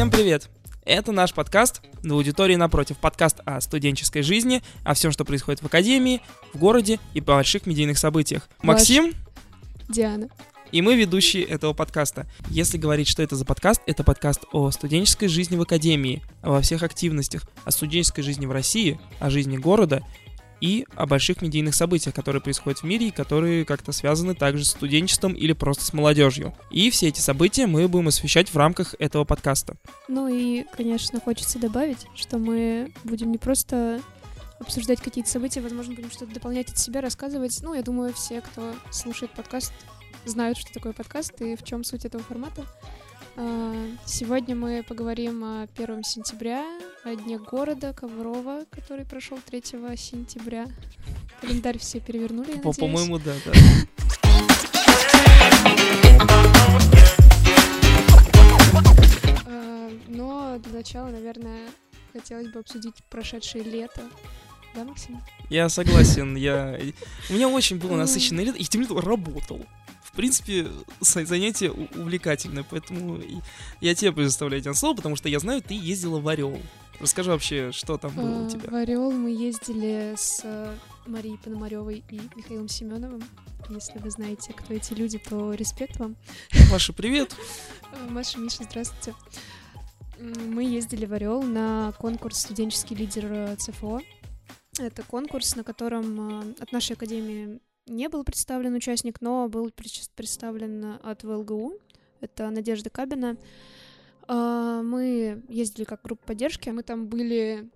Всем привет! Это наш подкаст «На аудитории напротив». Подкаст о студенческой жизни, о всем, что происходит в академии, в городе и по больших медийных событиях. Максим Диана. и мы ведущие этого подкаста. Если говорить, что это за подкаст, это подкаст о студенческой жизни в академии, во всех активностях, о студенческой жизни в России, о жизни города и о больших медийных событиях, которые происходят в мире и которые как-то связаны также с студенчеством или просто с молодежью. И все эти события мы будем освещать в рамках этого подкаста. Ну и, конечно, хочется добавить, что мы будем не просто обсуждать какие-то события, возможно, будем что-то дополнять от себя, рассказывать. Ну, я думаю, все, кто слушает подкаст, знают, что такое подкаст и в чем суть этого формата. А, Сегодня мы поговорим о 1 сентября, о Дне города Коврова, который прошел 3 сентября. Календарь все перевернули, я. По-моему, да, да. А, Но для начала, наверное, хотелось бы обсудить прошедшее лето. Да, Максим? Я согласен, я... У меня очень было насыщенное лето, и тем летом работал. В принципе, занятие увлекательное, поэтому я тебе предоставляю тебе слово, потому что я знаю, ты ездила в Орел. Расскажи вообще, что там было у А, тебя. В Орел мы ездили с э, Марией Пономаревой и Михаилом Семеновым. Если вы знаете, кто эти люди, то респект вам. Маша, привет. Э, Маша, Миша, здравствуйте. Мы ездили в Орел на конкурс «Студенческий лидер э, ЦФО». Это конкурс, на котором э, от нашей академии не был представлен участник, но был представлен от ВЛГУ. Это Надежда Кабина. А, Мы ездили как группа поддержки. Мы там были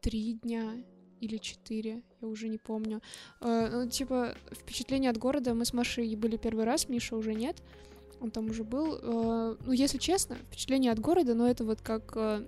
три дня или четыре, я уже не помню. А, Ну, типа, впечатление от города. Мы с Машей были первый раз, Миша уже нет. Он там уже был. Э, Ну, если честно, впечатление от города, но это вот как, э,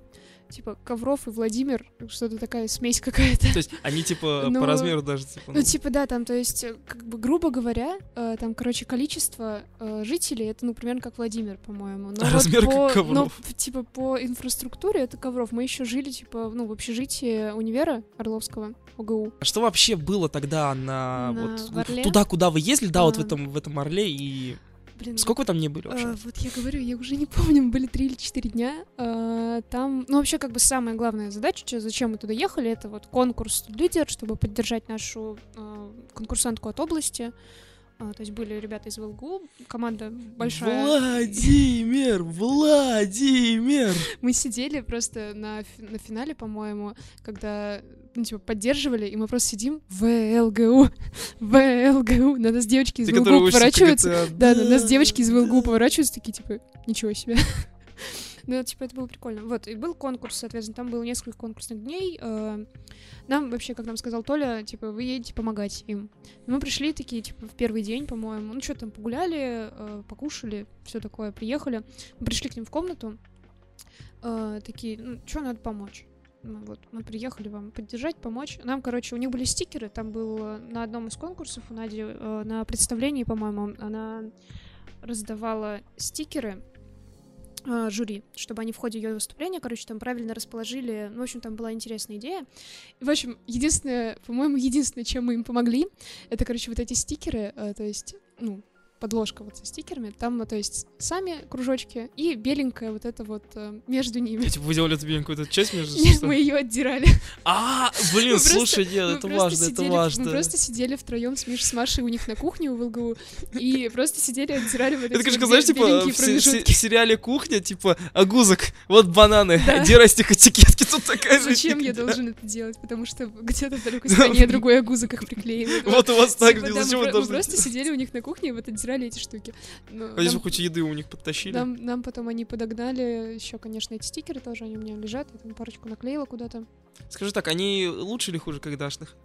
типа, Ковров и Владимир, что-то такая смесь какая-то. То есть они типа Ну, по размеру даже типа... Ну, типа, да, там, то есть, как бы, грубо говоря, э, там, короче, количество э, жителей, это, ну, примерно как Владимир, по-моему. Но А вот размер как по- Ковров. Но, типа, по инфраструктуре это Ковров. Мы еще жили, типа, ну, в общежитии универа Орловского, ОГУ. А Что вообще было тогда на, На- вот туда, куда вы ездили, да, вот в А. этом в этом Орле и Блин, сколько вы там не были вообще? вот я говорю, я уже не помню, были три или четыре дня. А, там, ну, вообще, как бы самая главная задача, зачем мы туда ехали, это вот конкурс лидер, чтобы поддержать нашу а, конкурсантку от области. А, то есть были ребята из ВЛГУ, команда большая. Владимир, Владимир. Мы сидели просто на, на финале, по-моему, когда, ну, типа, поддерживали, и мы просто сидим ВЛГУ, ВЛГУ. На нас девочки из Ты, ВЛГУ поворачиваются. Да, на нас девочки из ВЛГУ поворачиваются, такие, типа, ничего себе. Ну, типа, это было прикольно. Вот, и был конкурс, соответственно, там было несколько конкурсных дней. Э, Нам вообще, как нам сказал Толя, типа, вы едете помогать им. Мы пришли такие, типа, в первый день, по-моему. Ну, что там, погуляли, э, покушали, все такое, приехали. Мы пришли к ним в комнату, э, такие, ну, что надо помочь? Ну, вот, мы приехали вам поддержать, помочь. Нам, короче, у них были стикеры, там был на одном из конкурсов у Нади э, на представлении, по-моему, она раздавала стикеры жюри, чтобы они в ходе ее выступления, короче, там правильно расположили. Ну, в общем, там была интересная идея. И, в общем, единственное, по-моему, единственное, чем мы им помогли, это, короче, вот эти стикеры, э, то есть, ну, подложка вот со стикерами, там, то есть, сами кружочки и беленькая вот это вот э, между ними. Типа вы делали тебе какую-то часть между Нет, мы ее отдирали. А, блин, слушай, нет, это важно, это важно. Мы просто сидели втроем с Мишей, с Машей у них на кухне у ВЛГУ и просто сидели, отдирали вот Это, эти конечно, вот знаешь, типа в, сериале «Кухня», типа, агузок, вот бананы, где растик этикетки, тут такая же Зачем я должен это делать? Потому что где-то в далекой Да. стране другой огузок их приклеен. Вот у вас так, Типа, зачем вы про- мы должны просто сидели у них на кухне и вот отдирали эти штуки. Но А если нам, хоть еды у них подтащили? нам, нам потом они подогнали еще, конечно, эти стикеры тоже, они у меня лежат, я там парочку наклеила куда-то. Скажи так, они лучше или хуже КГДшных?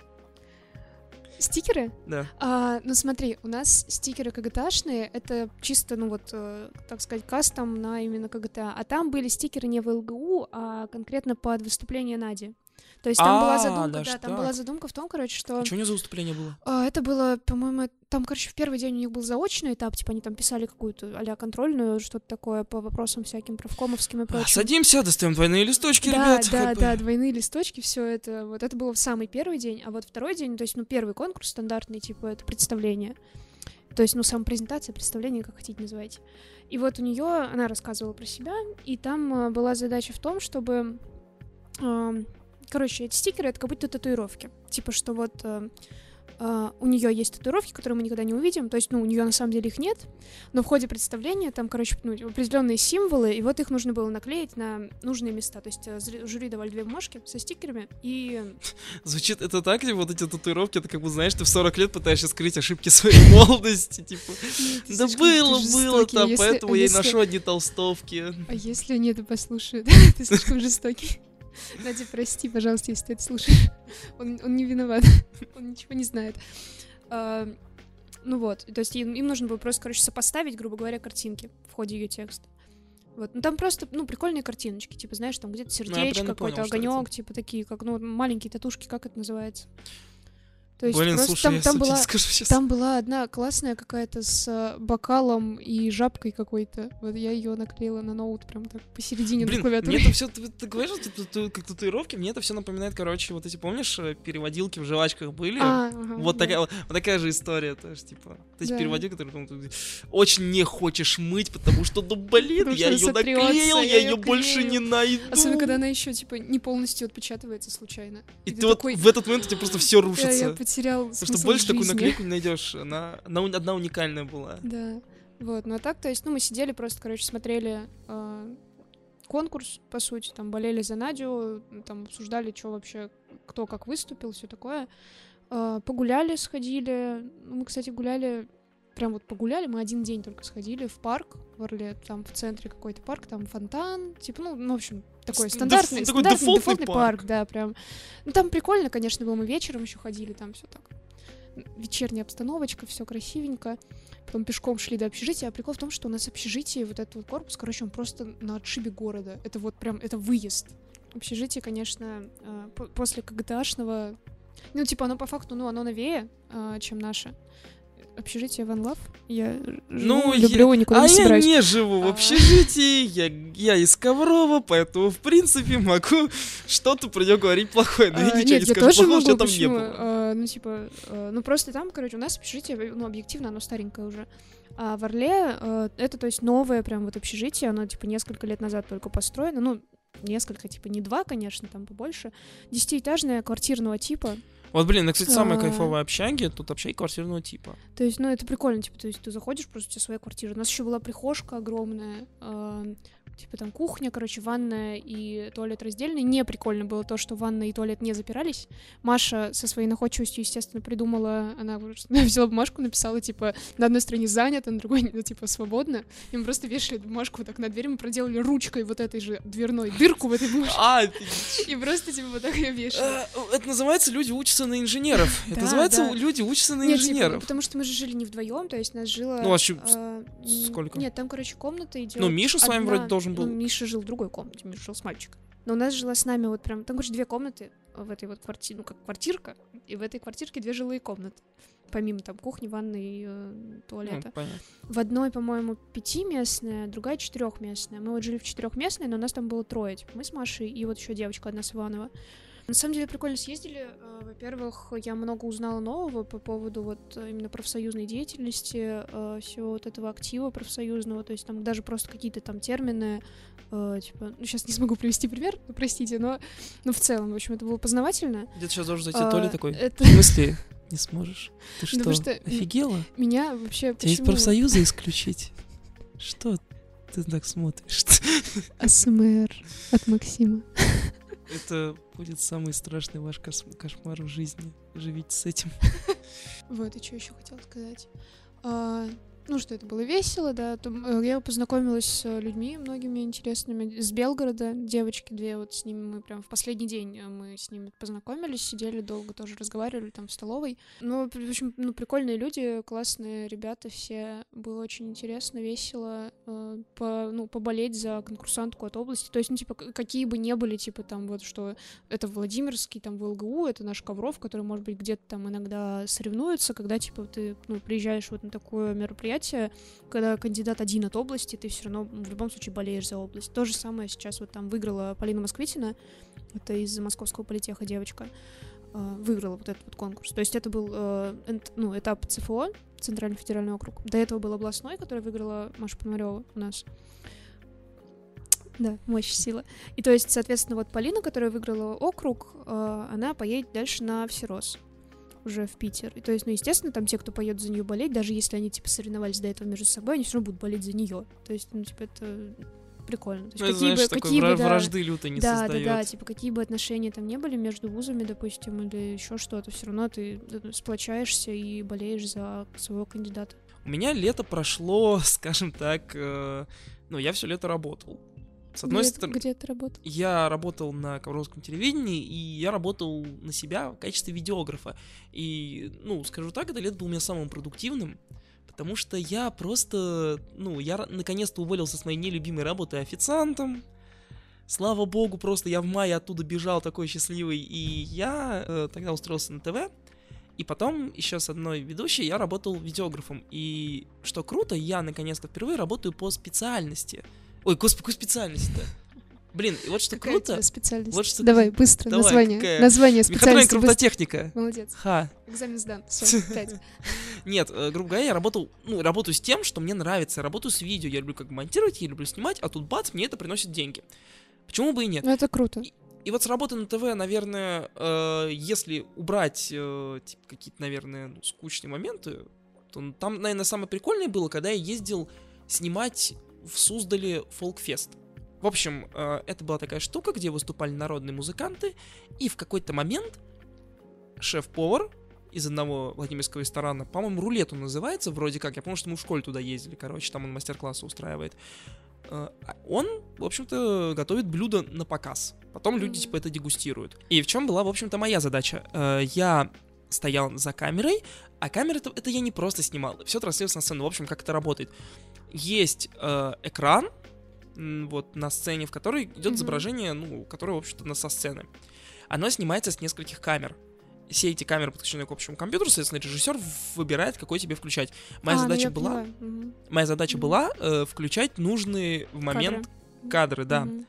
Стикеры? Да. А, ну смотри, у нас стикеры КГТшные, это чисто, ну вот, э, так сказать, кастом на именно КГТ. А там были стикеры не в ЛГУ, а конкретно под выступление Нади. То есть там была А, задумка, да, там была задумка в том, короче, что... А что у них за выступление было? А, Это было, по-моему, там, короче, в первый день у них был заочный этап, типа они там писали какую-то а контрольную, что-то такое по вопросам всяким правкомовским и А, прочим. Садимся, достаем двойные листочки, да, ребят. да, бы. да, двойные листочки, все это. Вот это было в самый первый день, а вот второй день, то есть, ну, первый конкурс стандартный, типа, это представление. То есть, ну, самопрезентация, представление, как хотите называйте. И вот у нее, она рассказывала про себя, и там э, была задача в том, чтобы... э, короче, эти стикеры — это как будто татуировки. Типа, что вот... э, Uh, у нее есть татуировки, которые мы никогда не увидим. То есть, ну, у нее на самом деле их нет. Но в ходе представления там, короче, ну, определенные символы, и вот их нужно было наклеить на нужные места. То есть, э, жюри давали две бумажки со стикерами, и Звучит это так, ли вот эти татуировки, это как бы, знаешь, ты в 40 лет пытаешься скрыть ошибки своей молодости, типа. Да было, было там, поэтому я и ношу одни толстовки. А если они это послушают? Ты слишком жестокий. Надя, прости, пожалуйста, если ты это слушаешь. Он, он не виноват. Он ничего не знает. А, ну вот, то есть им, им нужно было просто, короче, сопоставить, грубо говоря, картинки в ходе ее текста. Вот. Ну там просто, ну, прикольные картиночки, типа, знаешь, там где-то сердечко, примерно какой-то огонек, типа такие, как, ну, маленькие татушки, как это называется. То есть Блин, просто слушай, там, я там была, скажу сейчас. там была одна классная какая-то с э, бокалом и жабкой какой-то. Вот я ее наклеила на ноут прям так посередине Блин, на клавиатуре. мне это все, ты, ты говоришь, что тату- тату- как татуировки, мне это все напоминает, короче, вот эти, помнишь, э, переводилки в жвачках были? А, ага, Вот да. такая, вот такая же история тоже, типа. Эти Да. переводилки, которые ну, ты очень не хочешь мыть, потому что, ну блин, я ее наклеил, я ее больше не найду. Особенно, когда она еще типа не полностью отпечатывается случайно. И ты ты вот в этот момент у тебя просто все «Я- рушится. Потерял Потому что больше такую жизни». наклейку не найдешь. Она, она, одна уникальная была. Да. Вот, ну а так, то есть, ну, мы сидели просто, короче, смотрели э, конкурс, по сути, там, болели за Надю, там, обсуждали, что вообще, кто как выступил, все такое. Э, погуляли, сходили. Мы, кстати, гуляли, прям вот погуляли, мы один день только сходили в парк в Орле, там в центре какой-то парк, там фонтан, типа, ну, ну, в общем, такой стандартный, деф- такой стандартный дефолтный дефолтный парк. парк, да, прям. Ну, там прикольно, конечно, было, мы вечером еще ходили, там все так вечерняя обстановочка, все красивенько. Потом пешком шли до общежития. А прикол в том, что у нас общежитие, вот этот вот корпус, короче, он просто на отшибе города. Это вот прям, это выезд. Общежитие, конечно, э, по- после КГТАшного... Ну, типа, оно по факту, ну, оно новее, э, чем наше. Общежитие Ван Лав. Я живу, Ну, я- люблю, никуда а не я собираюсь. не живу в А. общежитии, я, я из Коврова, поэтому, в принципе, могу что-то про нее говорить плохое, но я А, ничего нет, не я скажу тоже плохого, могу, что там не почему? было. А, ну, типа, а, ну, просто там, короче, у нас общежитие, ну, объективно, оно старенькое уже. А в Орле а, это, то есть, новое прям вот общежитие, оно, типа, несколько лет назад только построено, ну, несколько, типа, не два, конечно, там побольше. Десятиэтажное, квартирного типа. Вот, блин, это, кстати, самые А. кайфовые общаги, тут общаги квартирного типа. То есть, ну, это прикольно, типа, то есть ты заходишь, просто у тебя своя квартира. У нас еще была прихожка огромная, типа там кухня, короче, ванная и туалет раздельный. Не прикольно было то, что ванна и туалет не запирались. Маша со своей находчивостью, естественно, придумала, она взяла бумажку, написала, типа, на одной стороне занято, на другой, ну, типа, свободно. И мы просто вешали бумажку вот так на дверь, мы проделали ручкой вот этой же дверной дырку в этой бумажке. А, И просто, типа, вот так ее вешали. э, это называется люди учатся на инженеров. Это называется люди учатся на типа, инженеров. потому что мы же жили не вдвоем, то есть нас жило... Ну, ещё а, м, сколько? Нет, там, короче, комната идет. Ну, Миша с вами вроде должен был. Ну, Миша жил в другой комнате, Миша жил с мальчиком. Но у нас жила с нами вот прям... Там, короче, две комнаты в этой вот квартире, ну, как квартирка, и в этой квартирке две жилые комнаты. Помимо там кухни, ванны и э, Ну, туалета. понятно. В одной, по-моему, пятиместная, другая четырехместная. Мы вот жили в четырехместной, но у нас там было трое. Типа, мы с Машей и вот еще девочка одна с Иванова. На самом деле прикольно съездили. Э, Во-первых, я много узнала нового по поводу вот э, именно профсоюзной деятельности, э, всего вот этого актива профсоюзного. То есть там даже просто какие-то там термины, типа, ну сейчас не смогу привести пример, ну, простите, но, но в целом, в общем, это было познавательно. Где-то сейчас должен зайти А, Толя такой. Это В смысле? Не сможешь? Ты что, потому что офигела? меня вообще Тебя из почему... профсоюза исключить? Что ты так смотришь? АСМР от Максима. Это будет самый страшный ваш кошмар в жизни. Живите с этим. Вот, и что еще хотела сказать? Ну, что это было весело, да. Там, э, я познакомилась с э, людьми многими интересными. С Белгорода девочки две, вот с ними мы прям в последний день э, мы с ними познакомились, сидели долго тоже разговаривали там в столовой. Ну, в общем, ну, прикольные люди, классные ребята все. Было очень интересно, весело по, ну, поболеть за конкурсантку от области. То есть, ну, типа, какие бы ни были, типа, там, вот, что это Владимирский, там, в ЛГУ, это наш Ковров, который, может быть, где-то там иногда соревнуется, когда, типа, ты, ну, приезжаешь вот на такое мероприятие, когда кандидат один от области, ты все равно в любом случае болеешь за область. То же самое сейчас вот там выиграла Полина Москвитина, это из московского политеха девочка. э, выиграла вот этот вот конкурс. То есть это был э, ну, этап ЦФО, Центральный федеральный округ. До этого был областной, который выиграла Маша Пономарева у нас. Да, мощь, сила. И то есть, соответственно, вот Полина, которая выиграла округ, э, она поедет дальше на Всерос уже в Питер. И то есть, ну, естественно, там те, кто поедет за нее болеть, даже если они, типа, соревновались до этого между собой, они все равно будут болеть за нее. То есть, ну, типа, это прикольно. То есть, Ну, какие знаешь, бы, такой какие бы, вра- да, вражды лютой не да, создает. да, да, типа какие бы отношения там не были между вузами, допустим, или еще что-то, все равно ты э, сплочаешься и болеешь за своего кандидата. У меня лето прошло, скажем так, э, ну, я все лето работал. С одной где, стороны, где ты работал? я работал на Ковровском телевидении, и я работал на себя в качестве видеографа. И, ну, скажу так, это лето был у меня самым продуктивным, потому что я просто, ну, я наконец-то уволился с моей нелюбимой работы официантом. Слава богу, просто я в мае оттуда бежал такой счастливый, и я э, тогда устроился на ТВ. И потом еще с одной ведущей я работал видеографом. И что круто, я наконец-то впервые работаю по специальности. Ой, господи, какой специальности-то? Блин, и вот что Какая круто. специальность? Вот что- Давай, быстро, Давай, название. какая? Название специальности. робототехника. Молодец. Ха. Экзамен сдан. Все. Нет, э, грубо говоря, я работал, ну, работаю с тем, что мне нравится. Я работаю с видео, я люблю как монтировать, я люблю снимать, а тут бац, мне это приносит деньги. Почему бы и нет? Ну, это круто. И вот с работы на ТВ, наверное, э, если убрать э, типа, какие-то, наверное, ну, скучные моменты, то там, наверное, самое прикольное было, когда я ездил снимать в Суздале фолкфест. В общем, э, это была такая штука, где выступали народные музыканты, и в какой-то момент шеф-повар из одного Владимирского ресторана, по-моему, рулет он называется, вроде как, я помню, что мы в школе туда ездили, короче, там он мастер-классы устраивает. Э, а Он, в общем-то, готовит блюдо на показ. Потом люди, типа, это дегустируют. И в чем была, в общем-то, моя задача? Э, Я стоял за камерой, а камера это, это я не просто снимал, все транслировалось на сцену. В общем, как это работает? Есть э, экран, вот на сцене, в которой идет Мгм. изображение, ну, которое, в общем-то, на со сцены. Оно снимается с нескольких камер. Все эти камеры подключены к общему компьютеру, соответственно, режиссер выбирает, какой тебе включать. Моя А, ну задача я была. Мгм. моя задача Мгм. была э, включать нужные в момент Кадры. кадры, да. Мгм.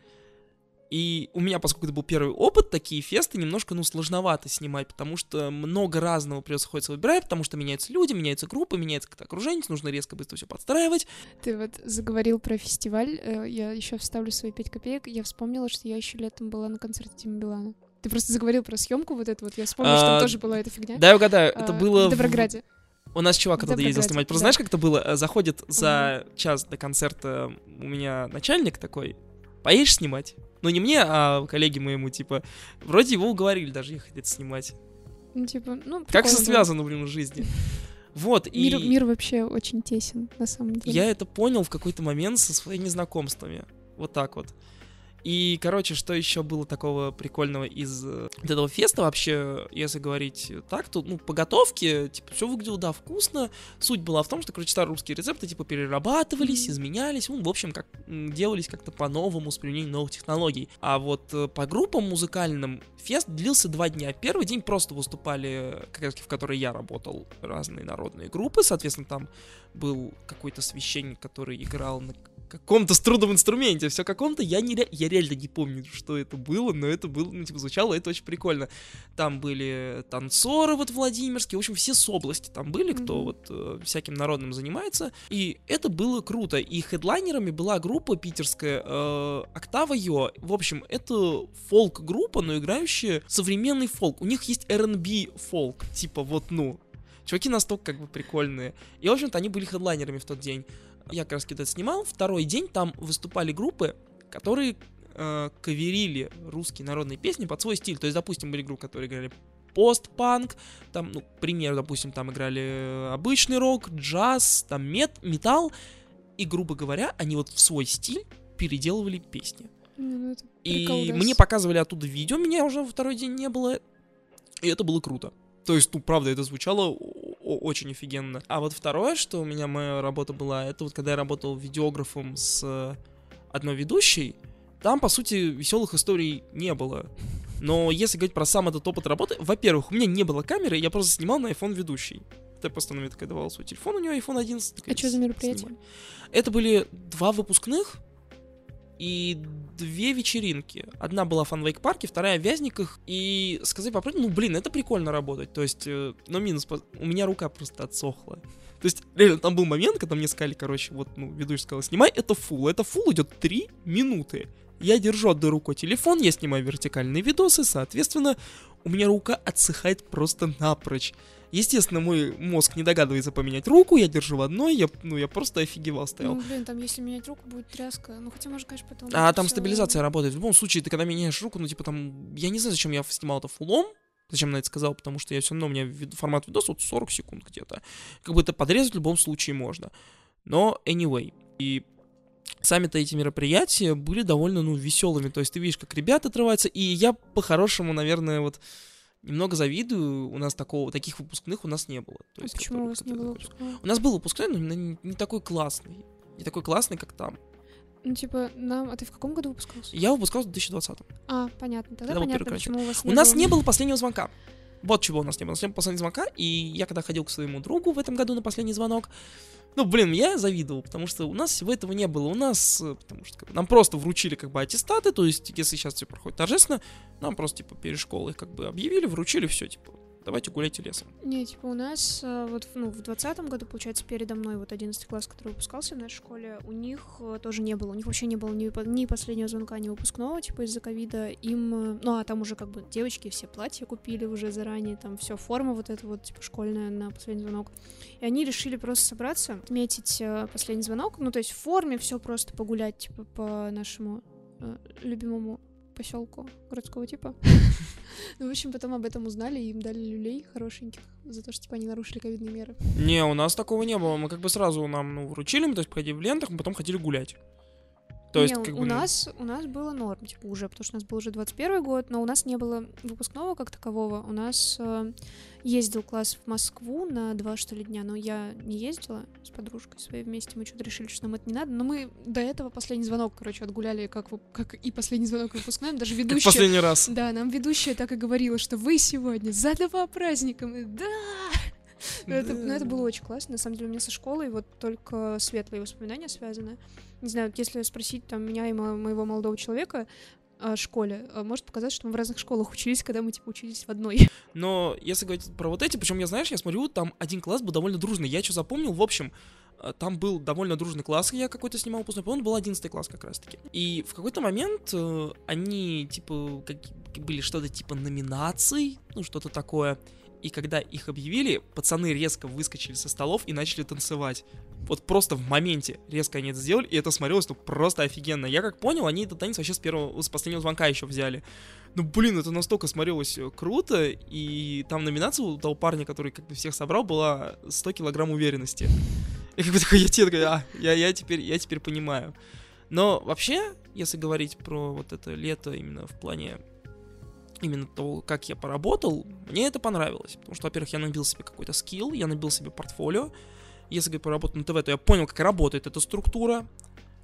И у меня, поскольку это был первый опыт, такие фесты немножко, ну, сложновато снимать, потому что много разного приходится выбирать, потому что меняются люди, меняются группы, меняется как-то окружение, нужно резко быстро все подстраивать. Ты вот заговорил про фестиваль. э, Я еще вставлю свои пять копеек. Я вспомнила, что я еще летом была на концерте Тима Билана. Ты просто заговорил про съемку вот эту вот. Я вспомнила, что А, там тоже была эта фигня. Да, я угадаю, это А, было... В Доброграде. У нас чувак оттуда ездил снимать. Просто да. знаешь, как это было? Э, Заходит за час до концерта у меня начальник такой, поедешь снимать? Ну, не мне, а коллеге моему, типа, вроде его уговорили даже ехать это снимать. Ну, типа, ну, Как все связано, блин, в жизни. Вот, и... Мир, мир вообще очень тесен, на самом деле. Я это понял в какой-то момент со своими знакомствами. Вот так вот. И, короче, что еще было такого прикольного из э, вот этого феста вообще, если говорить так, то, ну, по готовке, типа, все выглядело, да, вкусно. Суть была в том, что, короче, старые русские рецепты, типа, перерабатывались, изменялись, ну, в общем, как делались как-то по-новому с применением новых технологий. А вот э, по группам музыкальным фест длился два дня. Первый день просто выступали, как раз в которой я работал, разные народные группы, соответственно, там был какой-то священник, который играл на каком-то струнном инструменте, все каком-то, я, не, я реально не помню, что это было, но это было, ну, типа, звучало, это очень прикольно. Там были танцоры вот Владимирские, в общем, все с области там были, кто Мгм. вот э, всяким народным занимается, и это было круто, и хедлайнерами была группа питерская э, Октава Йо, в общем, это фолк-группа, но играющая современный фолк, у них есть R&B фолк, типа вот, ну, Чуваки настолько как бы прикольные. И, в общем-то, они были хедлайнерами в тот день. Я как раз это снимал. Второй день там выступали группы, которые э, каверили русские народные песни под свой стиль. То есть, допустим, были группы, которые играли постпанк, там, ну, к примеру, допустим, там играли э, обычный рок, джаз, там мет, металл. И, грубо говоря, они вот в свой стиль переделывали песни. Ну, И мне показывали оттуда видео, меня уже второй день не было. И это было круто. То есть, ну, правда, это звучало очень офигенно. А вот второе, что у меня моя работа была, это вот когда я работал видеографом с э, одной ведущей, там, по сути, веселых историй не было. Но если говорить про сам этот опыт работы, во-первых, у меня не было камеры, я просто снимал на iPhone ведущий. Я просто на мне такая давала свой телефон, у нее iPhone 11. А что за мероприятие? Это были два выпускных, и две вечеринки. Одна была в Фанвейк парке, вторая в Вязниках. И сказать по ну блин, это прикольно работать. То есть, э, но минус, у меня рука просто отсохла. То есть, реально, там был момент, когда мне сказали, короче, вот, ну, ведущий сказал, снимай это фул. Это фул идет 3 минуты. Я держу одной рукой телефон, я снимаю вертикальные видосы, соответственно, у меня рука отсыхает просто напрочь. Естественно, мой мозг не догадывается поменять руку, я держу в одной, я, ну, я просто офигевал стоял. Ну, блин, там если менять руку, будет тряска. Ну, хотя, может, конечно, потом... А там стабилизация работает. В любом случае, ты когда меняешь руку, ну, типа там, я не знаю, зачем я снимал это фулом, зачем я это сказал, потому что я все равно, у меня вид- формат видоса вот 40 секунд где-то. Как бы это подрезать в любом случае можно. Но, anyway, и сами-то эти мероприятия были довольно, ну, веселыми. То есть ты видишь, как ребята отрываются, и я по-хорошему, наверное, вот немного завидую. У нас такого, таких выпускных у нас не было. То А есть, почему у вас не было? У нас был выпускной, но не, не такой классный. Не такой классный, как там. Ну, типа, нам... А ты в каком году выпускался? Я выпускался в 2020. А, понятно. Тогда Когда был понятно, почему у вас У не нас было. не было последнего звонка. Вот чего у нас не было. У нас не было звонка, и я когда ходил к своему другу в этом году на последний звонок, ну, блин, я завидовал, потому что у нас всего этого не было. У нас, э, потому что как нам просто вручили как бы аттестаты, то есть, если сейчас все проходит торжественно, нам просто, типа, перед школой как бы объявили, вручили, все, типа, давайте гуляйте лесом. Не, типа у нас э, вот ну, в двадцатом году, получается, передо мной вот 11 класс, который выпускался в нашей школе, у них э, тоже не было. У них вообще не было ни, ни последнего звонка, ни выпускного, типа из-за ковида. Им, э, ну а там уже как бы девочки все платья купили уже заранее, там все форма вот эта вот типа школьная на последний звонок. И они решили просто собраться, отметить последний звонок, ну то есть в форме все просто погулять типа по нашему любимому поселку городского типа. Ну, в общем, потом об этом узнали, и им дали люлей хорошеньких за то, что, типа, они нарушили ковидные меры. Не, у нас такого не было. Мы как бы сразу нам ну, вручили, мы, то есть, походили в лентах, мы потом ходили гулять. То есть, Не, как у бы... нас, у нас было норм, типа, уже, потому что у нас был уже 21 год, но у нас не было выпускного как такового. У нас э, ездил класс в Москву на два, что ли, дня, но я не ездила с подружкой своей вместе, мы что-то решили, что нам это не надо, но мы до этого последний звонок, короче, отгуляли, как, как и последний звонок выпускной, даже Как ведущая... последний раз. Да, нам ведущая так и говорила, что вы сегодня за два праздника. Мы, да! Ну, это, ну, это было очень классно. На самом деле, у меня со школой вот только светлые воспоминания связаны. Не знаю, вот если спросить там меня и мо- моего молодого человека о школе, э, может показаться, что мы в разных школах учились, когда мы, типа, учились в одной. Но если говорить про вот эти, причем я, знаешь, я смотрю, там один класс был довольно дружный. Я что запомнил, в общем, э, там был довольно дружный класс, я какой-то снимал выпускной, по-моему, был 11 класс как раз-таки. И в какой-то момент э, они, типа, как, были что-то типа номинаций, ну, что-то такое. И когда их объявили, пацаны резко выскочили со столов и начали танцевать. Вот просто в моменте резко они это сделали, и это смотрелось, ну, просто офигенно. Я как понял, они этот танец вообще с первого, с последнего звонка еще взяли. Ну, блин, это настолько смотрелось э, круто, и там номинация у того парня, который как бы всех собрал, была 100 килограмм уверенности. И как бы такой, я тебе такой, а, я, я, теперь, я теперь понимаю. Но вообще, если говорить про вот это лето именно в плане именно того, как я поработал, мне это понравилось. Потому что, во-первых, я набил себе какой-то скилл, я набил себе портфолио. Если говорить про работу на ТВ, то я понял, как работает эта структура,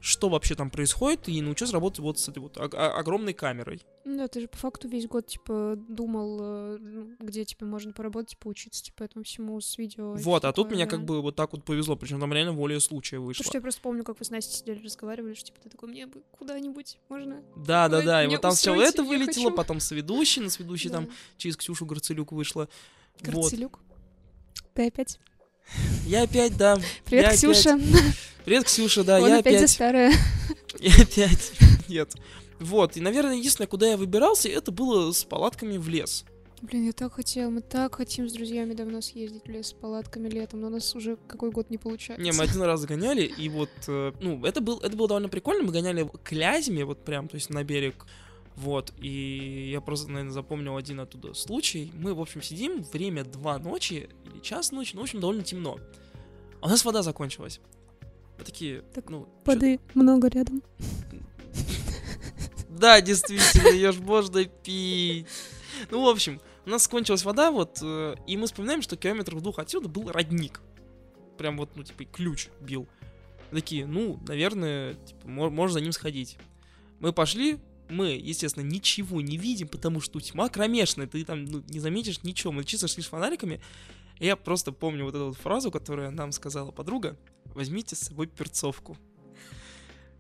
что вообще там происходит, и научился работать вот с этой вот огромной камерой. Ну да, ты же по факту весь год, типа, думал, э, где, типа, можно поработать, поучиться, типа, этому всему с видео. вот, а тут меня как бы вот так вот повезло, причем там реально волей случая Потому вышло. что я просто помню, как вы с Настей сидели, разговаривали, что, типа, ты такой, мне бы куда-нибудь можно? Да, да, да, и вот там устройте, это вылетело, потом с ведущей, на с ведущей там через Ксюшу Гарцелюк вышло. Вот. Гарцелюк. Ты опять? Я опять, да. Привет, я опять- Ксюша. Привет, Ксюша, да, Он я опять опять. старое. Я опять. Нет. Вот, и, наверное, единственное, куда я выбирался, это было с палатками в лес. Блин, я так хотела, мы так хотим с друзьями давно съездить в лес с палатками летом, но у нас уже какой год не получается. Не, мы один раз гоняли, и вот, э, ну, это, был, это было довольно прикольно. Мы гоняли клязьми, вот прям, то есть на берег. Вот, и я просто, наверное, запомнил один оттуда случай. Мы, в общем, сидим, время 2 ночи или час ночи, ну, в общем, довольно темно. А у нас вода закончилась. Мы такие, Так ну... чё- Воды много рядом. Да, действительно, ее ж можно пить. Ну, в общем, у нас кончилась вода, вот, э, и мы вспоминаем, что километров двух отсюда был родник. Прям вот, ну, типа, ключ бил. Такие, ну, наверное, типа, мо- можно за ним сходить. Мы пошли, мы, естественно, ничего не видим, потому что тьма кромешная, ты там ну, не заметишь ничего. Мы чисто шли фонариками. Я просто помню вот эту вот фразу, которую нам сказала подруга. Возьмите с собой перцовку.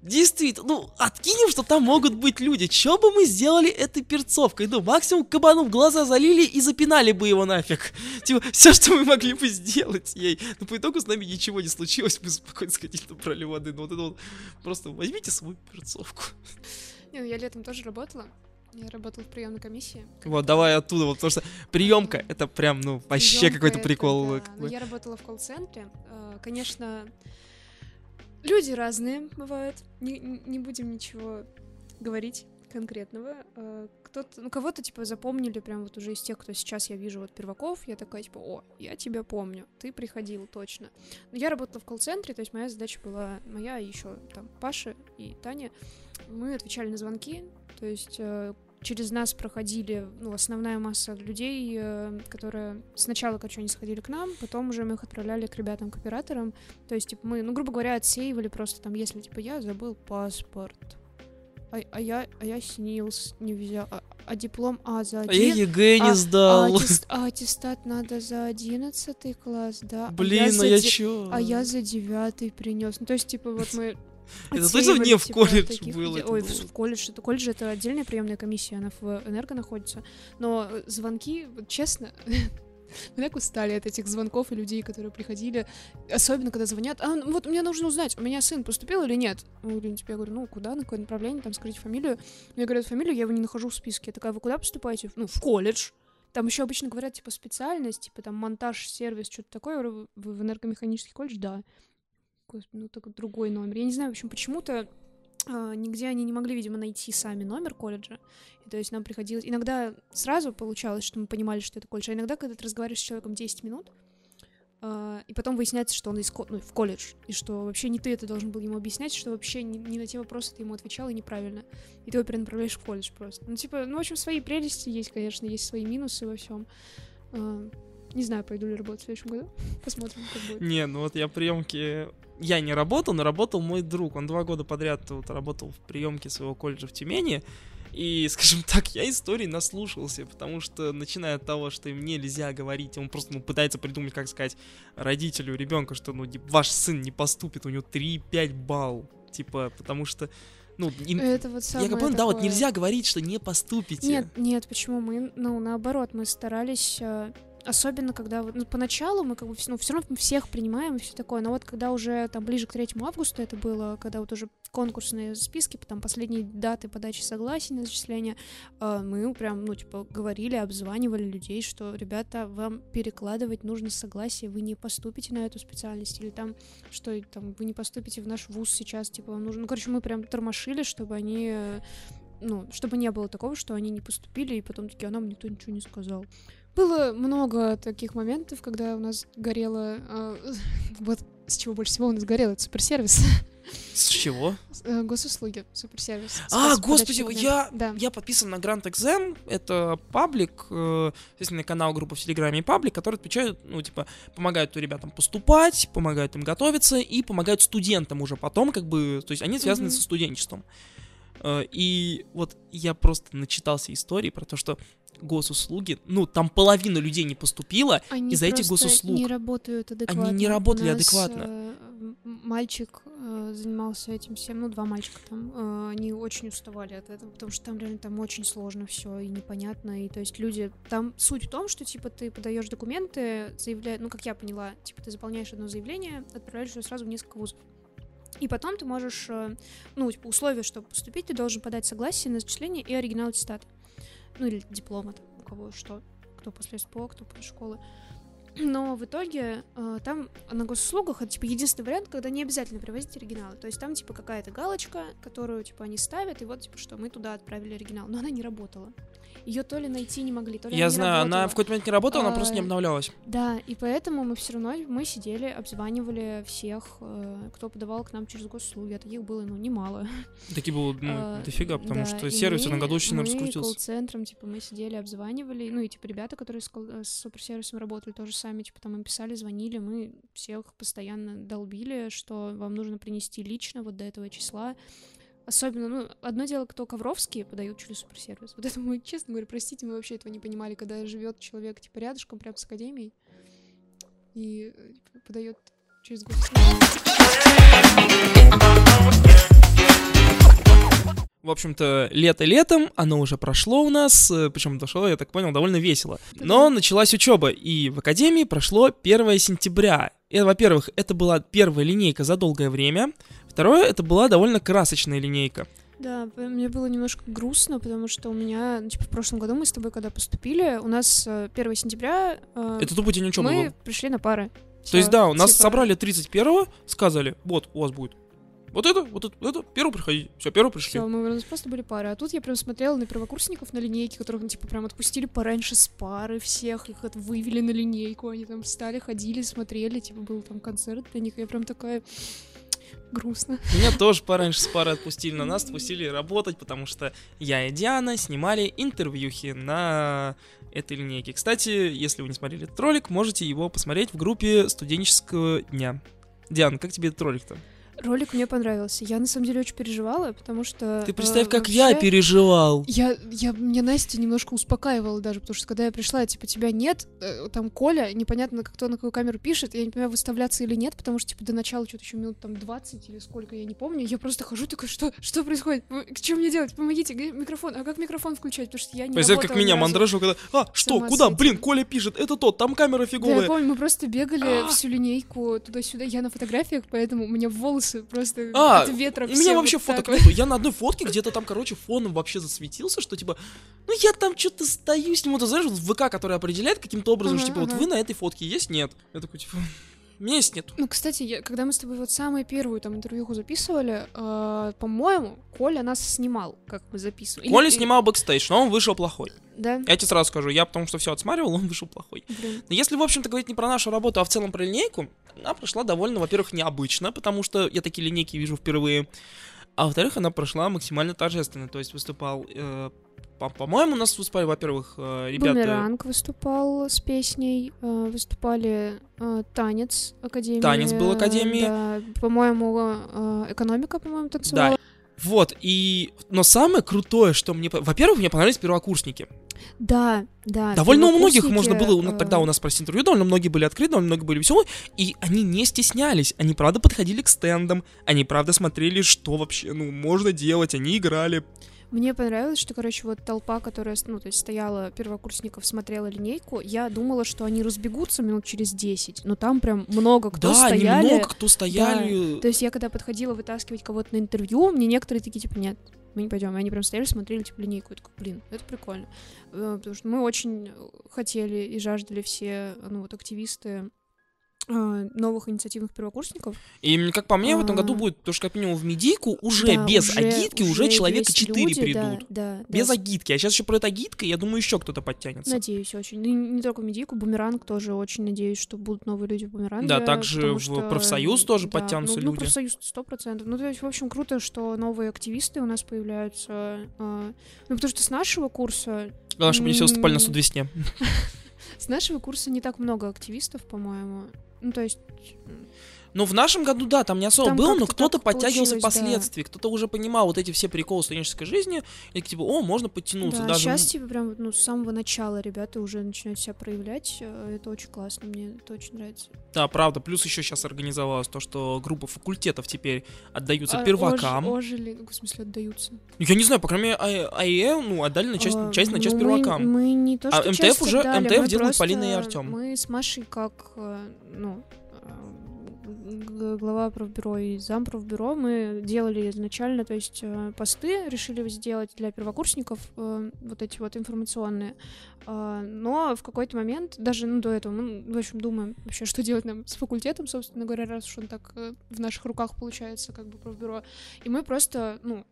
Действительно, ну, откинем, что там могут быть люди. Что бы мы сделали этой перцовкой? Ну, максимум кабану в глаза залили и запинали бы его нафиг. Типа, все, что мы могли бы сделать ей. Но по итогу с нами ничего не случилось, мы спокойно сходили пролили воды. Ну, вот это вот, просто возьмите свою перцовку. Не, ну я летом тоже работала. Я работала в приемной комиссии. Вот, давай оттуда, вот, потому что приемка это прям, ну, вообще какой-то это, прикол. да. как Ну, я работала в колл-центре. Э, Конечно, люди разные бывают. Не, не будем ничего говорить конкретного. Э, Кто-то, ну, кого-то, типа, запомнили прям вот уже из тех, кто сейчас я вижу, вот, перваков, я такая, типа, о, я тебя помню, ты приходил, точно. Но я работала в колл-центре, то есть моя задача была, моя и еще там Паша и Таня, мы отвечали на звонки, то есть э, через нас проходили, ну, основная масса людей, э, которые сначала, короче, они сходили к нам, потом уже мы их отправляли к ребятам, к операторам. То есть, типа, мы, ну, грубо говоря, отсеивали просто там, если, типа, я забыл паспорт, а, а я, а я снилс не взял, а, а диплом, а, за А я один... ЕГЭ не а- сдал. А, аттест- а аттестат надо за одиннадцатый класс, да? а Блин, ну я де- чё? А я за девятый принес. Ну, то есть, типа, вот мы Это точно мне в типа, колледж было Ой, в колледж, это колледж это отдельная приемная комиссия, она в Энерго находится. Но э, звонки, честно, мы так устали от этих звонков и людей, которые приходили, особенно когда звонят, а, ну вот мне нужно узнать, у меня сын поступил или нет? Тебе я говорю, ну, куда, на какое направление, там, скажите фамилию. Мне говорят фамилию, я его не нахожу в списке. Я такая, вы куда поступаете? Ну, в колледж. Там еще обычно говорят, типа, специальность, типа, там, монтаж, сервис, что-то такое. Вы в энергомеханический колледж? Да. Господи, ну, только другой номер. Я не знаю, в общем, почему-то а, нигде они не могли, видимо, найти сами номер колледжа. И, то есть нам приходилось... Иногда сразу получалось, что мы понимали, что это колледж, а иногда, когда ты разговариваешь с человеком 10 минут, а, и потом выясняется, что он из ко- ну, в колледж, и что вообще не ты это должен был ему объяснять, что вообще не, не на те вопросы ты ему отвечал, и неправильно. И ты его перенаправляешь в колледж просто. Ну, типа, ну, в общем, свои прелести есть, конечно, есть свои минусы во всем. Не знаю, пойду ли работать в следующем году. Посмотрим, как будет. Не, ну вот я приемки... Я не работал, но работал мой друг. Он два года подряд вот работал в приемке своего колледжа в Тюмени. И, скажем так, я истории наслушался, потому что, начиная от того, что им нельзя говорить, он просто ну, пытается придумать, как сказать родителю ребенка, что ну, ваш сын не поступит, у него 3-5 балл. Типа, потому что, ну, им- Это вот я самое как понял, да, вот нельзя говорить, что не поступите. Нет, нет, почему мы, ну, наоборот, мы старались, э, особенно когда, ну, поначалу мы как бы, ну, все равно всех принимаем и все такое, но вот когда уже там ближе к 3 августа это было, когда вот уже конкурсные списки, там последние даты подачи согласий на зачисление, э, мы прям, ну, типа, говорили, обзванивали людей, что, ребята, вам перекладывать нужно согласие, вы не поступите на эту специальность, или там, что там, вы не поступите в наш вуз сейчас, типа, вам нужно, ну, короче, мы прям тормошили, чтобы они ну, чтобы не было такого, что они не поступили, и потом такие, а нам никто ничего не сказал. Было много таких моментов, когда у нас горело... э, вот с чего больше всего у нас горело, это суперсервис. С чего? Э, Госуслуги, суперсервис. А, господи, я. Да. я подписан на Grand Exam, это паблик, э, естественно, канал, группа в Телеграме и паблик, которые отвечают, ну, типа, помогают ребятам поступать, помогают им готовиться и помогают студентам уже потом, как бы, то есть они связаны Мгм. со студенчеством. Э, И вот я просто начитался истории про то, что госуслуги, ну, там половина людей не поступила, Они из-за этих госуслуг. не работают адекватно. не работали У нас, адекватно. э, мальчик э, занимался этим всем, ну, два мальчика там, э, они очень уставали от этого, потому что там реально там очень сложно все и непонятно, и то есть люди, там суть в том, что, типа, ты подаешь документы, заявляешь, ну, как я поняла, типа, ты заполняешь одно заявление, отправляешь его сразу в несколько вузов. И потом ты можешь, э, ну, типа, условия, чтобы поступить, ты должен подать согласие на зачисление и оригинал аттестата. Ну, или диплома, там, у кого что, кто после СПО, кто после школы. Но в итоге э, там на госуслугах это типа единственный вариант, когда не обязательно привозить оригиналы. То есть там типа какая-то галочка, которую типа они ставят, и вот типа что мы туда отправили оригинал. Но она не работала. Ее то ли найти не могли, то ли я она не знаю, она работала. в какой-то момент не работала, она просто не А, обновлялась. Да, и поэтому мы все равно мы сидели, обзванивали всех, э, кто подавал к нам через госуслуги. А таких было, ну, немало. Такие было, ну, А, дофига, потому да, что сервис на году очень сильно мы раскрутился. колл-центром, типа, мы сидели, обзванивали, ну, и, типа, ребята, которые с, с суперсервисом работали, тоже сами, типа, там им писали, звонили, мы всех постоянно долбили, что вам нужно принести лично вот до этого числа. Особенно, ну, одно дело, кто ковровские подают через суперсервис. Вот это мы, честно говоря, простите, мы вообще этого не понимали, когда живет человек, типа, рядышком, прям с академией, и э, подает через госуслуги. Общем-то, лето летом, оно уже прошло у нас, причем дошло, я так понял, довольно весело. Но началась учеба, и в академии прошло 1 сентября. И, во-первых, это была первая линейка за долгое время. Второе, это была довольно красочная линейка. Да, мне было немножко грустно, потому что у меня, ну, типа, в прошлом году мы с тобой, когда поступили, у нас 1 э, сентября... Э, это тупо день учебы Мы был. пришли на пары. То есть, да, у нас типа... собрали 31-го, сказали, вот, у вас будет вот это, вот это, вот это, первый приходи. Все, первый пришли. Все, мы у нас просто были пары. А тут я прям смотрела на первокурсников на линейке, которых, ну, типа, прям отпустили пораньше с пары всех, их вот вывели на линейку, они там встали, ходили, смотрели, типа, был там концерт для них, я прям такая грустно. Меня тоже пораньше с пары отпустили, на нас отпустили работать, потому что я и Диана снимали интервьюхи на этой линейке. Кстати, если вы не смотрели этот ролик, можете его посмотреть в группе студенческого дня. Диана, как тебе этот ролик-то? Ролик мне понравился. Я на самом деле очень переживала, потому что. Ты представь, э, как вообще... я переживал. Я, я, меня Настя немножко успокаивала даже, потому что когда я пришла, типа, тебя нет, э, там Коля, непонятно, кто на какую камеру пишет, я не понимаю, выставляться или нет, потому что, типа, до начала что-то еще минут там 20 или сколько, я не помню. Я просто хожу, такой, что, что происходит? Что мне делать? Помогите, микрофон. А как микрофон включать? Потому что я не Представь, как меня мандражу, когда, а, что, куда? Блин, Коля пишет, это тот, там камера фиговая. Да, я помню, мы просто бегали всю линейку туда-сюда. Я на фотографиях, поэтому у меня волосы просто а, от ветра. У меня вообще вот фоток нету. Я на одной фотке где-то там, короче, фоном вообще засветился, что типа, ну я там что-то стою, сниму, ты знаешь, вот ВК, который определяет каким-то образом, что типа вот вы на этой фотке есть, нет. Я такой, типа, меня есть нет. Ну, кстати, я, когда мы с тобой вот самую первую там интервью записывали, э, по-моему, Коля нас снимал, как мы записывали. Коля Или... снимал бэкстейдж, но он вышел плохой. Да. Я тебе сразу скажу, я потому что все отсматривал, он вышел плохой. Блин. Но если, в общем-то, говорить не про нашу работу, а в целом про линейку, она прошла довольно, во-первых, необычно, потому что я такие линейки вижу впервые. А во-вторых, она прошла максимально торжественно. То есть выступал э, по-моему, у нас выступали, во-первых, э, ребята... Бумеранг выступал с песней, э, выступали э, Танец Академии. Танец был Академии. Да, по-моему, экономика, по-моему, танцевала. Да. Вот, и... Но самое крутое, что мне... Во-первых, мне понравились первокурсники. Да, да. Довольно у многих можно было, э... тогда у нас спросить интервью, довольно многие были открыты, довольно многие были веселые, и они не стеснялись, они правда подходили к стендам, они правда смотрели, что вообще, ну, можно делать, они играли. Мне понравилось, что, короче, вот толпа, которая, ну, то есть стояла первокурсников, смотрела линейку, я думала, что они разбегутся минут через 10, но там прям много кто да, стояли. Да, много кто стояли. Да. То есть я когда подходила вытаскивать кого-то на интервью, мне некоторые такие, типа, нет, мы не пойдем. И они прям стояли, смотрели, типа, линейку. Я такой, блин, это прикольно. Э, потому что мы очень хотели и жаждали все, ну, вот, активисты новых инициативных первокурсников. И как по мне, в этом году а. будет, то, что как минимум в медийку уже да, без уже, агитки уже, уже человека 4 люди, придут. Да, да, без да. агитки. А сейчас еще про это агитка, я думаю, еще кто-то подтянется. Надеюсь очень. Ну, не только в медийку, бумеранг тоже очень надеюсь, что будут новые люди в бумеранге. Да, также в что, профсоюз тоже да, подтянутся ну, люди. Ну, профсоюз сто процентов. Ну, то есть, в общем, круто, что новые активисты у нас появляются. Э, ну, потому что с нашего курса... Главное, чтобы они все выступали на суд весне. С нашего курса не так много активистов, по-моему. Ну, то есть... Ну, в нашем году, да, там не особо там было, но кто-то подтягивался впоследствии, да. кто-то уже понимал вот эти все приколы студенческой жизни, и типа, о, можно подтянуться. Да, даже... сейчас, типа, прям, ну, с самого начала ребята уже начинают себя проявлять, э, это очень классно, мне это очень нравится. Да, правда, плюс еще сейчас организовалось то, что группы факультетов теперь отдаются а, первакам. Ож, ожили, ну, в смысле, отдаются? Я не знаю, по крайней мере, АЭ, ну, отдали на часть, а, часть на часть ну, первакам. Мы, мы не то, а что а МТФ уже, отдали, МТФ делают Полина и Артем. Мы с Машей как, э, ну, глава профбюро и зам профбюро, мы делали изначально, то есть э, посты решили сделать для первокурсников, э, вот эти вот информационные, э, но в какой-то момент, даже ну, до этого, мы, в общем, думаем вообще, что делать нам с факультетом, собственно говоря, раз уж он так в наших руках получается, как бы профбюро, и мы просто, ну,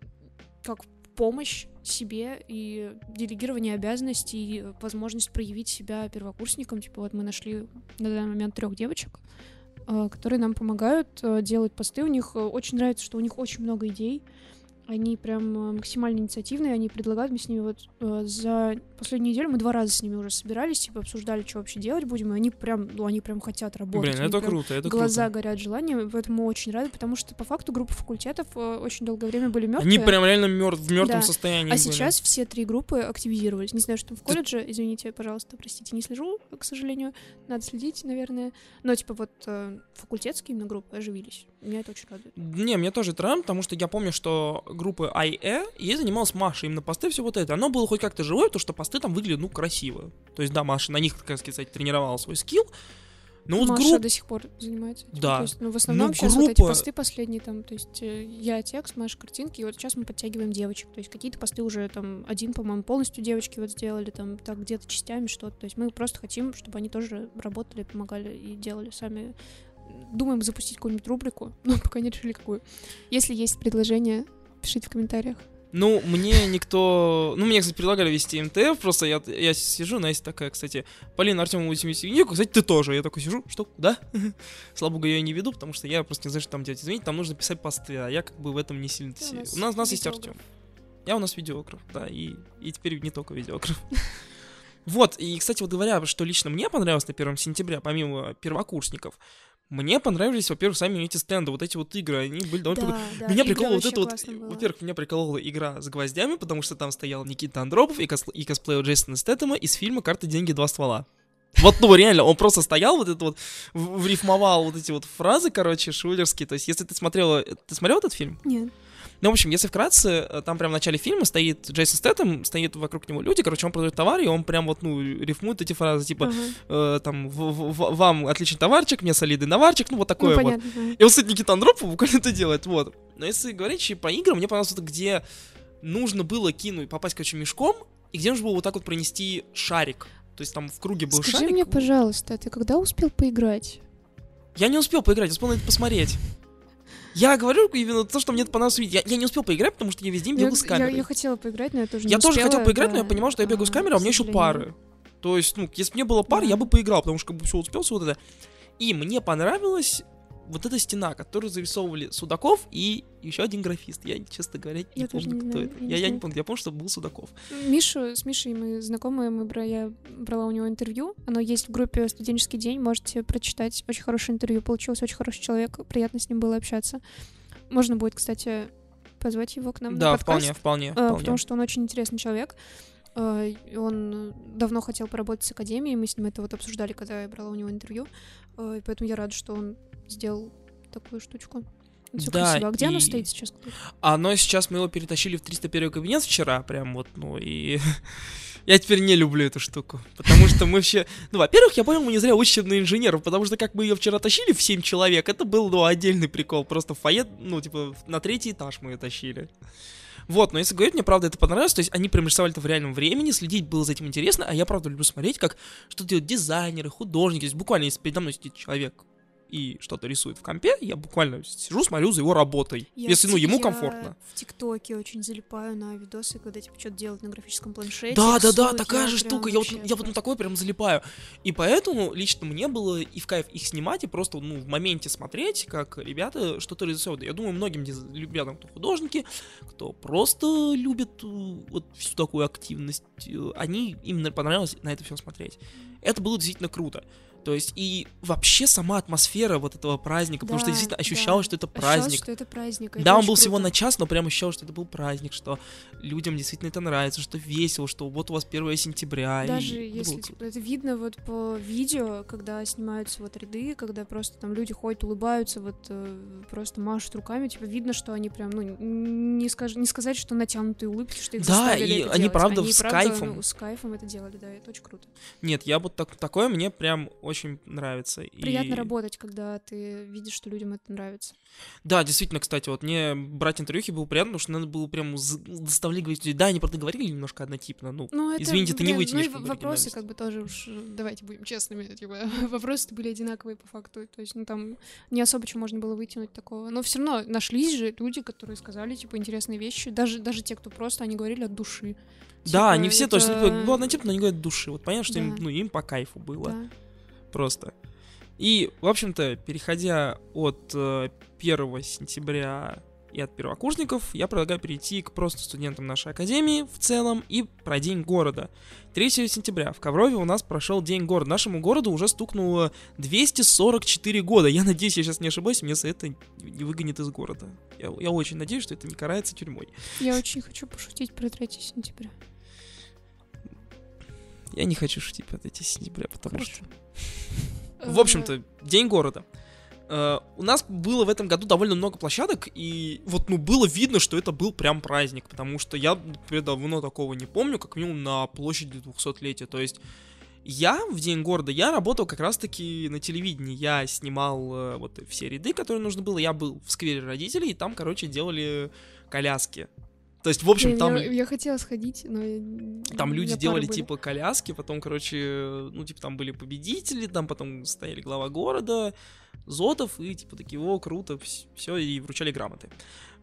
как помощь себе и делегирование обязанностей, и возможность проявить себя первокурсникам. Типа вот мы нашли на данный момент трех девочек, которые нам помогают э, делать посты. У них э, очень нравится, что у них очень много идей. Они прям э, максимально инициативные, они предлагают, мы с ними вот э, за последнюю неделю, мы два раза с ними уже собирались, типа обсуждали, что вообще делать будем, и они прям, ну, они прям хотят работать. Блин, это круто, это глаза круто. горят желанием, поэтому очень рады, потому что по факту группы факультетов э, очень долгое время были мертвые. Они прям реально мертв, в мертвом да. состоянии. А были. сейчас все три группы активизировались. Не знаю, что в колледже, извините, пожалуйста, простите, не слежу, к сожалению, надо следить, наверное. Но типа вот э, факультетские именно группы оживились. Меня это очень радует. Не, мне тоже это радует, потому что я помню, что группы IE, и ей занималась Маша, именно посты, все вот это. Оно было хоть как-то живое, то что посты там выглядят, ну, красиво. То есть, да, Маша на них, как сказать, тренировала свой скилл, ну вот Маша групп... до сих пор занимается. этим. Да. То есть, ну, в основном Ну, сейчас вот эти группа- посты последние, там, то есть э, я текст, Маша картинки, и вот сейчас мы подтягиваем девочек. То есть какие-то посты уже там один, по-моему, полностью девочки вот сделали, там, так где-то частями что-то. То есть мы просто хотим, чтобы они тоже работали, помогали и делали сами. Думаем запустить какую-нибудь рубрику, но пока не решили какую. Если есть предложение, пишите в комментариях. Ну, мне никто... Ну, мне, кстати, предлагали вести МТФ, просто я, я сижу, Настя такая, кстати, Полина Артема Васильевна, кстати, ты тоже. Я такой сижу, что, куда? Слава богу, я ее не веду, потому что я просто не знаю, что там делать. Извините, там нужно писать посты, а я как бы в этом не сильно... У нас У нас, у нас есть. Артем. Я у нас видеограф, да, и, и теперь не только видеограф. Вот, и, кстати, вот говоря, что лично мне понравилось на 1 сентября, помимо первокурсников, мне понравились, во-первых, сами эти стенды, вот эти вот игры, они были довольно прикольные. да, Меня приколола вот это вот, было. во-первых, меня приколола игра с гвоздями, потому что там стоял Никита Андропов и, кос- и косплей у Джейсона Стэттема из фильма «Карты, деньги, два ствола». Вот, ну, реально, он просто стоял, вот это вот, врифмовал вот эти вот фразы, короче, шулерские. То есть, если ты смотрела, ты смотрел этот фильм? Нет. Ну, в общем, если вкратце, э, там прям в начале фильма стоит Джейсон Стэттем, стоит вокруг него люди, короче, он продает товар, и он прям вот, ну, рифмует эти фразы, типа, Ага. э, там, в- в- вам отличный товарчик, мне солидный наварчик, ну, вот такое Ну, вот. понятно. ага. И вот, кстати, Никита Андропов буквально это делает, вот. Но если говорить про игры, мне понравилось это, где нужно было кинуть, попасть, короче, мешком, и где нужно было вот так вот пронести шарик. То есть там в круге был Скажи шарик. мне, пожалуйста, ты когда успел поиграть? Я не успел поиграть, я успел на это посмотреть. Я говорю именно то, что мне это понравилось увидеть. Я, я не успел поиграть, потому что я весь день Я, бегал с я- камерой. я хотела поиграть, но я тоже Я не тоже успела, хотел поиграть, но я да. понимал, что я бегаю с А, камерой, а у меня еще пары. То есть, ну, если бы не было пар, Да. я бы поиграл, потому что как бы все успел, все вот это. И мне понравилась вот эта стена, которую зарисовывали Судаков и еще один графист. Я, честно говоря, не Я помню, не кто знаю, это. я не Я, я не помню, я помню, что был Судаков. Мишу, с Мишей мы знакомы, мы бра- я брала у него интервью. Оно есть в группе «Студенческий день», можете прочитать. Очень хорошее интервью получилось, очень хороший человек, приятно с ним было общаться. Можно будет, кстати, позвать его к нам да, на подкаст. вполне, вполне, Э, вполне. потому что он очень интересный человек. Э, Он давно хотел поработать с академией, мы с ним это вот обсуждали, когда я брала у него интервью. Э, И поэтому я рада, что он сделал такую штучку. Все Да, красиво. А где оно и- стоит сейчас? Оно сейчас мы его перетащили в 301 кабинет вчера, прям вот, ну и я теперь не люблю эту штуку, потому что мы вообще, ну, во-первых, я понял, мы не зря учим на инженеров, потому что как мы ее вчера тащили в 7 человек, это был, ну, отдельный прикол, просто в фойе, ну, типа, на третий этаж мы ее тащили. Вот, но если говорить, мне правда это понравилось, то есть они прям рисовали это в реальном времени, следить было за этим интересно, а я правда люблю смотреть, как что делают дизайнеры, художники, то есть буквально, если передо мной сидит человек и что-то рисует в компе, я буквально сижу, смотрю за его работой, Я если, ну, ему я комфортно. в ТикТоке очень залипаю на видосы, когда типа что-то делают на графическом планшете. Да, да, да, рисуют, такая же штука. Я вот, я вот на такой прям залипаю. И поэтому лично мне было и в кайф их снимать, и просто ну, в моменте смотреть, как ребята что-то рисуют. Я думаю, многим ребятам, кто художники, кто просто любит э, вот всю такую активность, э, они именно понравилось на это все смотреть. Это было действительно круто. То есть и вообще сама атмосфера вот этого праздника, потому что Да, действительно да. ощущалось, что это праздник. что это праздник. это Да, он был всего круто. на час, но прям ощущал, что это был праздник, что людям действительно это нравится, что весело, что вот у вас 1 сентября. Даже это если было типа, это видно вот по видео, когда снимаются вот ряды, когда просто там люди ходят, улыбаются, вот э, просто машут руками, типа видно, что они прям, ну, не, скаж... не сказать, что натянутые улыбки, что их Да, и это они делать. правда они с правда, кайфом. ну, с кайфом это делали, да, это очень круто. Нет, я вот так, такое мне прям очень нравится. Приятно и... работать, когда ты видишь, что людям это нравится. Да, действительно, кстати, вот мне брать интервьюхи было приятно, потому что надо было прям заставлять говорить, да, они правда говорили немножко однотипно, ну, Ну, это, Извините, ты не вытянешь Ну, и вопросы, как бы тоже уж, э, давайте будем честными, типа, вопросы были одинаковые по факту. То есть, ну, там не особо что можно было вытянуть такого. Но все равно нашлись же люди, которые сказали, типа, интересные вещи. Даже, даже те, кто просто, они говорили от души. да, Типа, они все, то есть, это- ну, однотипно, но они говорят души, вот понятно, что им, Да. ну, им по кайфу было. Да. Просто. И, в общем-то, переходя от э, 1 сентября и от первокурсников, я предлагаю перейти к просто студентам нашей академии в целом и про День города. 3 сентября в Коврове у нас прошел День города. Нашему городу уже стукнуло 244 года. Я надеюсь, я сейчас не ошибаюсь, мне за это не выгонят из города. Я, я очень надеюсь, что это не карается тюрьмой. Я очень хочу пошутить про 3 сентября. Я не хочу шутить про 3 сентября, потому что... Хорошо. В общем-то, День города. Э, у нас было в этом году довольно много площадок, и вот, ну, было видно, что это был прям праздник, потому что я, например, давно такого не помню, как минимум на площади 200-летия, то есть я в День города, я работал как раз-таки на телевидении, я снимал э, вот все ряды, которые нужно было, я был в сквере родителей, и там, короче, делали коляски. То есть, в общем, Блин, там... Я, я хотела сходить, но... Там люди делали были. типа коляски, потом, короче, ну, типа, там были победители, там потом стояли глава города, Зотов, и типа такие, о, круто, все, и вручали грамоты.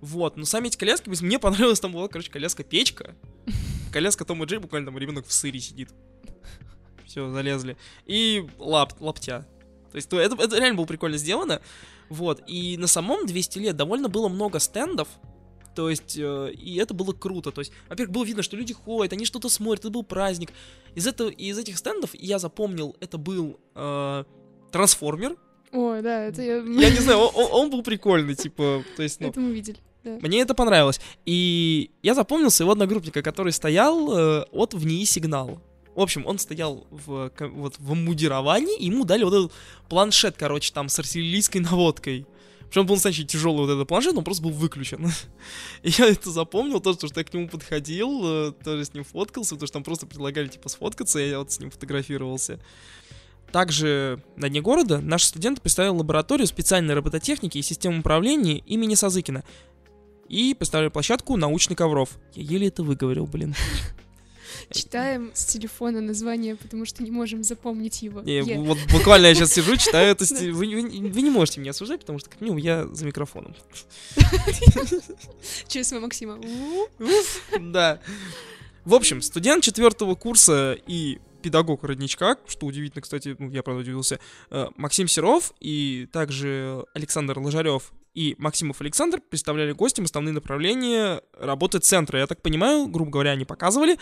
Вот, но сами эти коляски, мне понравилось, там была, короче, коляска-печка, коляска Тома Джей, буквально там ребенок в сыре сидит. Все, залезли. И лап, лаптя. То есть, то это, это реально было прикольно сделано. Вот, и на самом 200 лет довольно было много стендов, то есть, э, и это было круто. То есть, во-первых, было видно, что люди ходят, они что-то смотрят, это был праздник. Из, этого, из этих стендов я запомнил, это был э, трансформер. О, да, это я... Я не знаю, он, он- был прикольный, типа, то есть, ну, Это мы видели, да. мне это понравилось. И я запомнил своего одногруппника, который стоял э, от в НИИ сигнал. В общем, он стоял в, вот, в мудировании, и ему дали вот этот планшет, короче, там с артиллерийской наводкой. Причем был настоящий тяжелый вот этот планшет, он просто был выключен. И я это запомнил, то, что я к нему подходил, э, тоже с ним фоткался, потому что там просто предлагали, типа, сфоткаться, и я вот с ним фотографировался. Также на Дне города наши студенты представили лабораторию специальной робототехники и систем управления имени Сазыкина. И представили площадку научный ковров. Я еле это выговорил, блин. Читаем с телефона название, потому что не можем запомнить его. Не, Е. вот буквально я сейчас сижу, читаю это. Вы, вы- вы не можете меня осуждать, потому что, как минимум, я за микрофоном. ЧСВ Максима. У. Да. В общем, студент четвертого курса и педагог родничка, что удивительно, кстати, ну, я правда удивился, э, Максим Серов и также Александр Ложарев и Максимов Александр представляли гостям основные направления работы центра. Я так понимаю, грубо говоря, они показывали,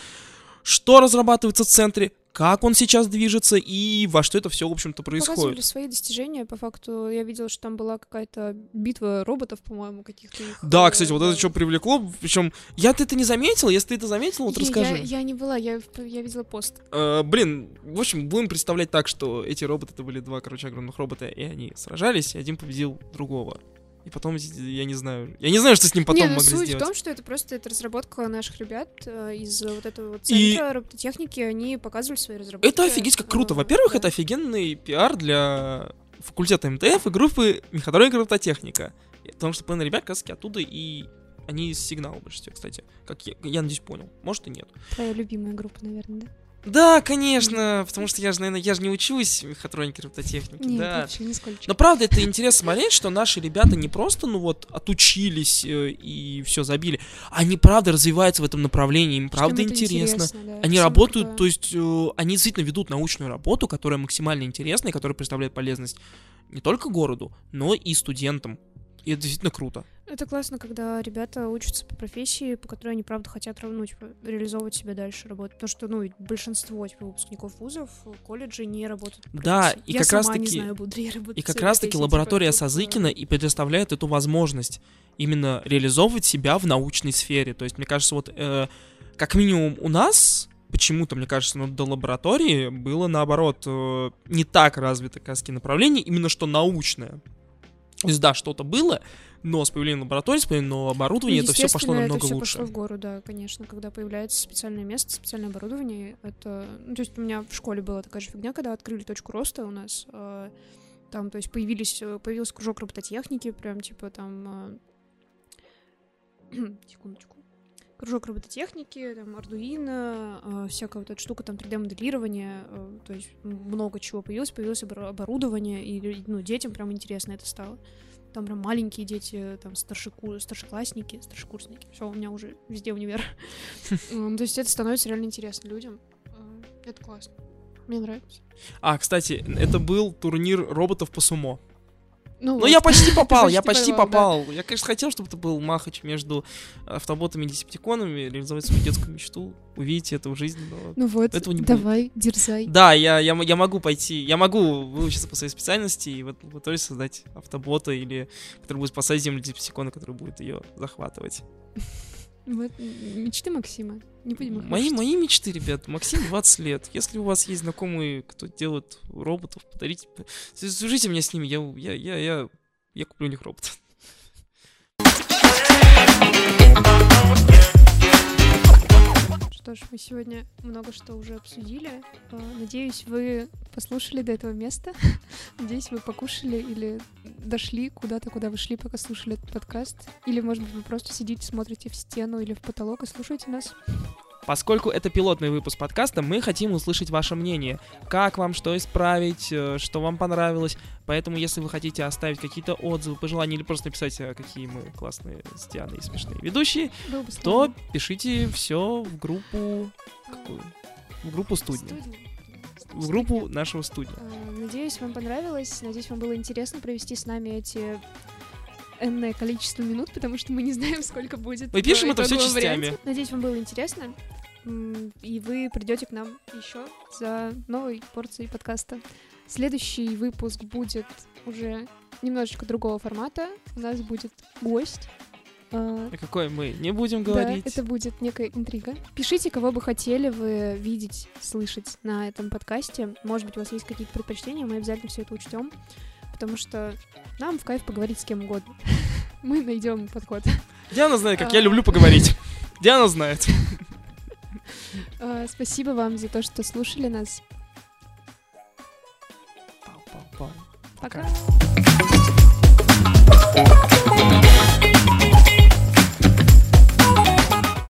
что разрабатывается в центре, как он сейчас движется и во что это все, в общем-то, Показывали происходит. свои достижения, по факту. Я видела, что там была какая-то битва роботов, по-моему, каких-то их. Да, э, кстати, вот да. это что привлекло, причем я-то это не заметил, если ты это заметил, вот Я- расскажи. Я, я не была, я, я видела пост. Э, блин, в общем, будем представлять так, что эти роботы это были два, короче, огромных робота, и они сражались, и один победил другого. И потом, я не знаю, я не знаю, что с ним потом не, ну могли суть сделать. в том, что это просто это разработка наших ребят э, из вот этого вот И- центра робототехники, они показывали свои разработки. Это офигеть как круто. Э, Во-первых, да. это офигенный пиар для факультета МТФ и группы мехатроника и робототехника. И Потому что половина ребят, как раз оттуда и они из сигнала больше всего, кстати. Как я, я надеюсь, понял. Может и нет. Твоя любимая группа, наверное, да? Да, конечно, потому что я же, наверное, я же не учусь мехатронике и робототехнике. Нет, да. вообще нисколько. Но правда, это интересно смотреть, что наши ребята не просто, ну вот, отучились э, и все забили. Они правда развиваются в этом направлении, им правда им это интересно. да, Они работают, круто. то есть э, они действительно ведут научную работу, которая максимально интересна и которая представляет полезность не только городу, но и студентам. И это действительно круто. Это классно, когда ребята учатся по профессии, по которой они, правда, хотят ну, типа, реализовывать себя дальше, работать. Потому что, ну, большинство типа, выпускников вузов, колледжей не работают по Да, и Я как сама раз-таки- не знаю, буду я работать И как раз-таки профессии, лаборатория типа, Сазыкина и предоставляет эту возможность именно реализовывать себя в научной сфере. То есть, мне кажется, вот э, как минимум у нас почему-то, мне кажется, ну, до лаборатории было наоборот э, не так развито каски направление, именно что научное. То есть, да, что-то было, но с появлением лаборатории, с появлением нового оборудования, это все пошло намного это всё лучше. пошло в гору, да, конечно. Когда появляется специальное место, специальное оборудование, это... Ну, то есть у меня в школе была такая же фигня, когда открыли точку роста у нас. э, Там, то есть появились, э, появился кружок робототехники, прям типа там... э, Секундочку. Кружок робототехники, там, Arduino, э, всякая вот эта штука, там, 3D-моделирование, э, то есть много чего появилось, появилось обор- оборудование, и, ну, детям прям интересно это стало. Там прям маленькие дети, там старшеку... старшеклассники, старшекурсники. Все, у меня уже везде универ. То есть это становится реально интересно людям. Это классно. Мне нравится. А, кстати, это был турнир роботов по сумо. Ну, вот. я почти попал, я почти попал. Я, конечно, хотел, чтобы это был махач между автоботами и десептиконами, реализовать свою детскую мечту, увидеть это в жизни. но- Ну вот, Этого не будет. давай, дерзай. Да, я, я, я могу пойти, я могу выучиться по своей специальности и в этой лаборатории создать автобота, или который будет спасать землю десептикона, который будет ее захватывать. Вот мечты Максима. Не будем их Мои, мои мечты, ребят, Максим 20 лет. Если у вас есть знакомые, кто делает роботов, подарите, свяжите меня с ними, я, я, я, я, я куплю у них робота. Что ж, мы сегодня много что уже обсудили. А, Надеюсь, вы послушали до этого места. Надеюсь, вы покушали или дошли куда-то, куда вы шли, пока слушали этот подкаст. Или, может быть, вы просто сидите, смотрите в стену или в потолок и слушаете нас. Поскольку это пилотный выпуск подкаста, мы хотим услышать ваше мнение. Как вам, что исправить, э, что вам понравилось. Поэтому, если вы хотите оставить какие-то отзывы, пожелания или просто написать, э, какие мы классные с Дианой и смешные ведущие, то пишите все в группу... Какую? В группу студии. Студия. В группу нашего студии. А, Надеюсь, вам понравилось. Надеюсь, вам было интересно провести с нами эти энное количество минут, потому что мы не знаем, сколько будет. Мы пишем это итоговом частями. варианте. Надеюсь, вам было интересно. И вы придете к нам еще за новой порцией подкаста. Следующий выпуск будет уже немножечко другого формата. У нас будет гость. А, какой мы не будем да, говорить. это будет некая интрига. Пишите, кого бы хотели вы видеть, слышать на этом подкасте. Может быть, у вас есть какие-то предпочтения, мы обязательно все это учтем. Потому что нам в кайф поговорить с кем угодно. Мы найдем подход. Диана знает, как А. я люблю поговорить. Диана знает. А, Спасибо вам за то, что слушали нас. Пока. Пока.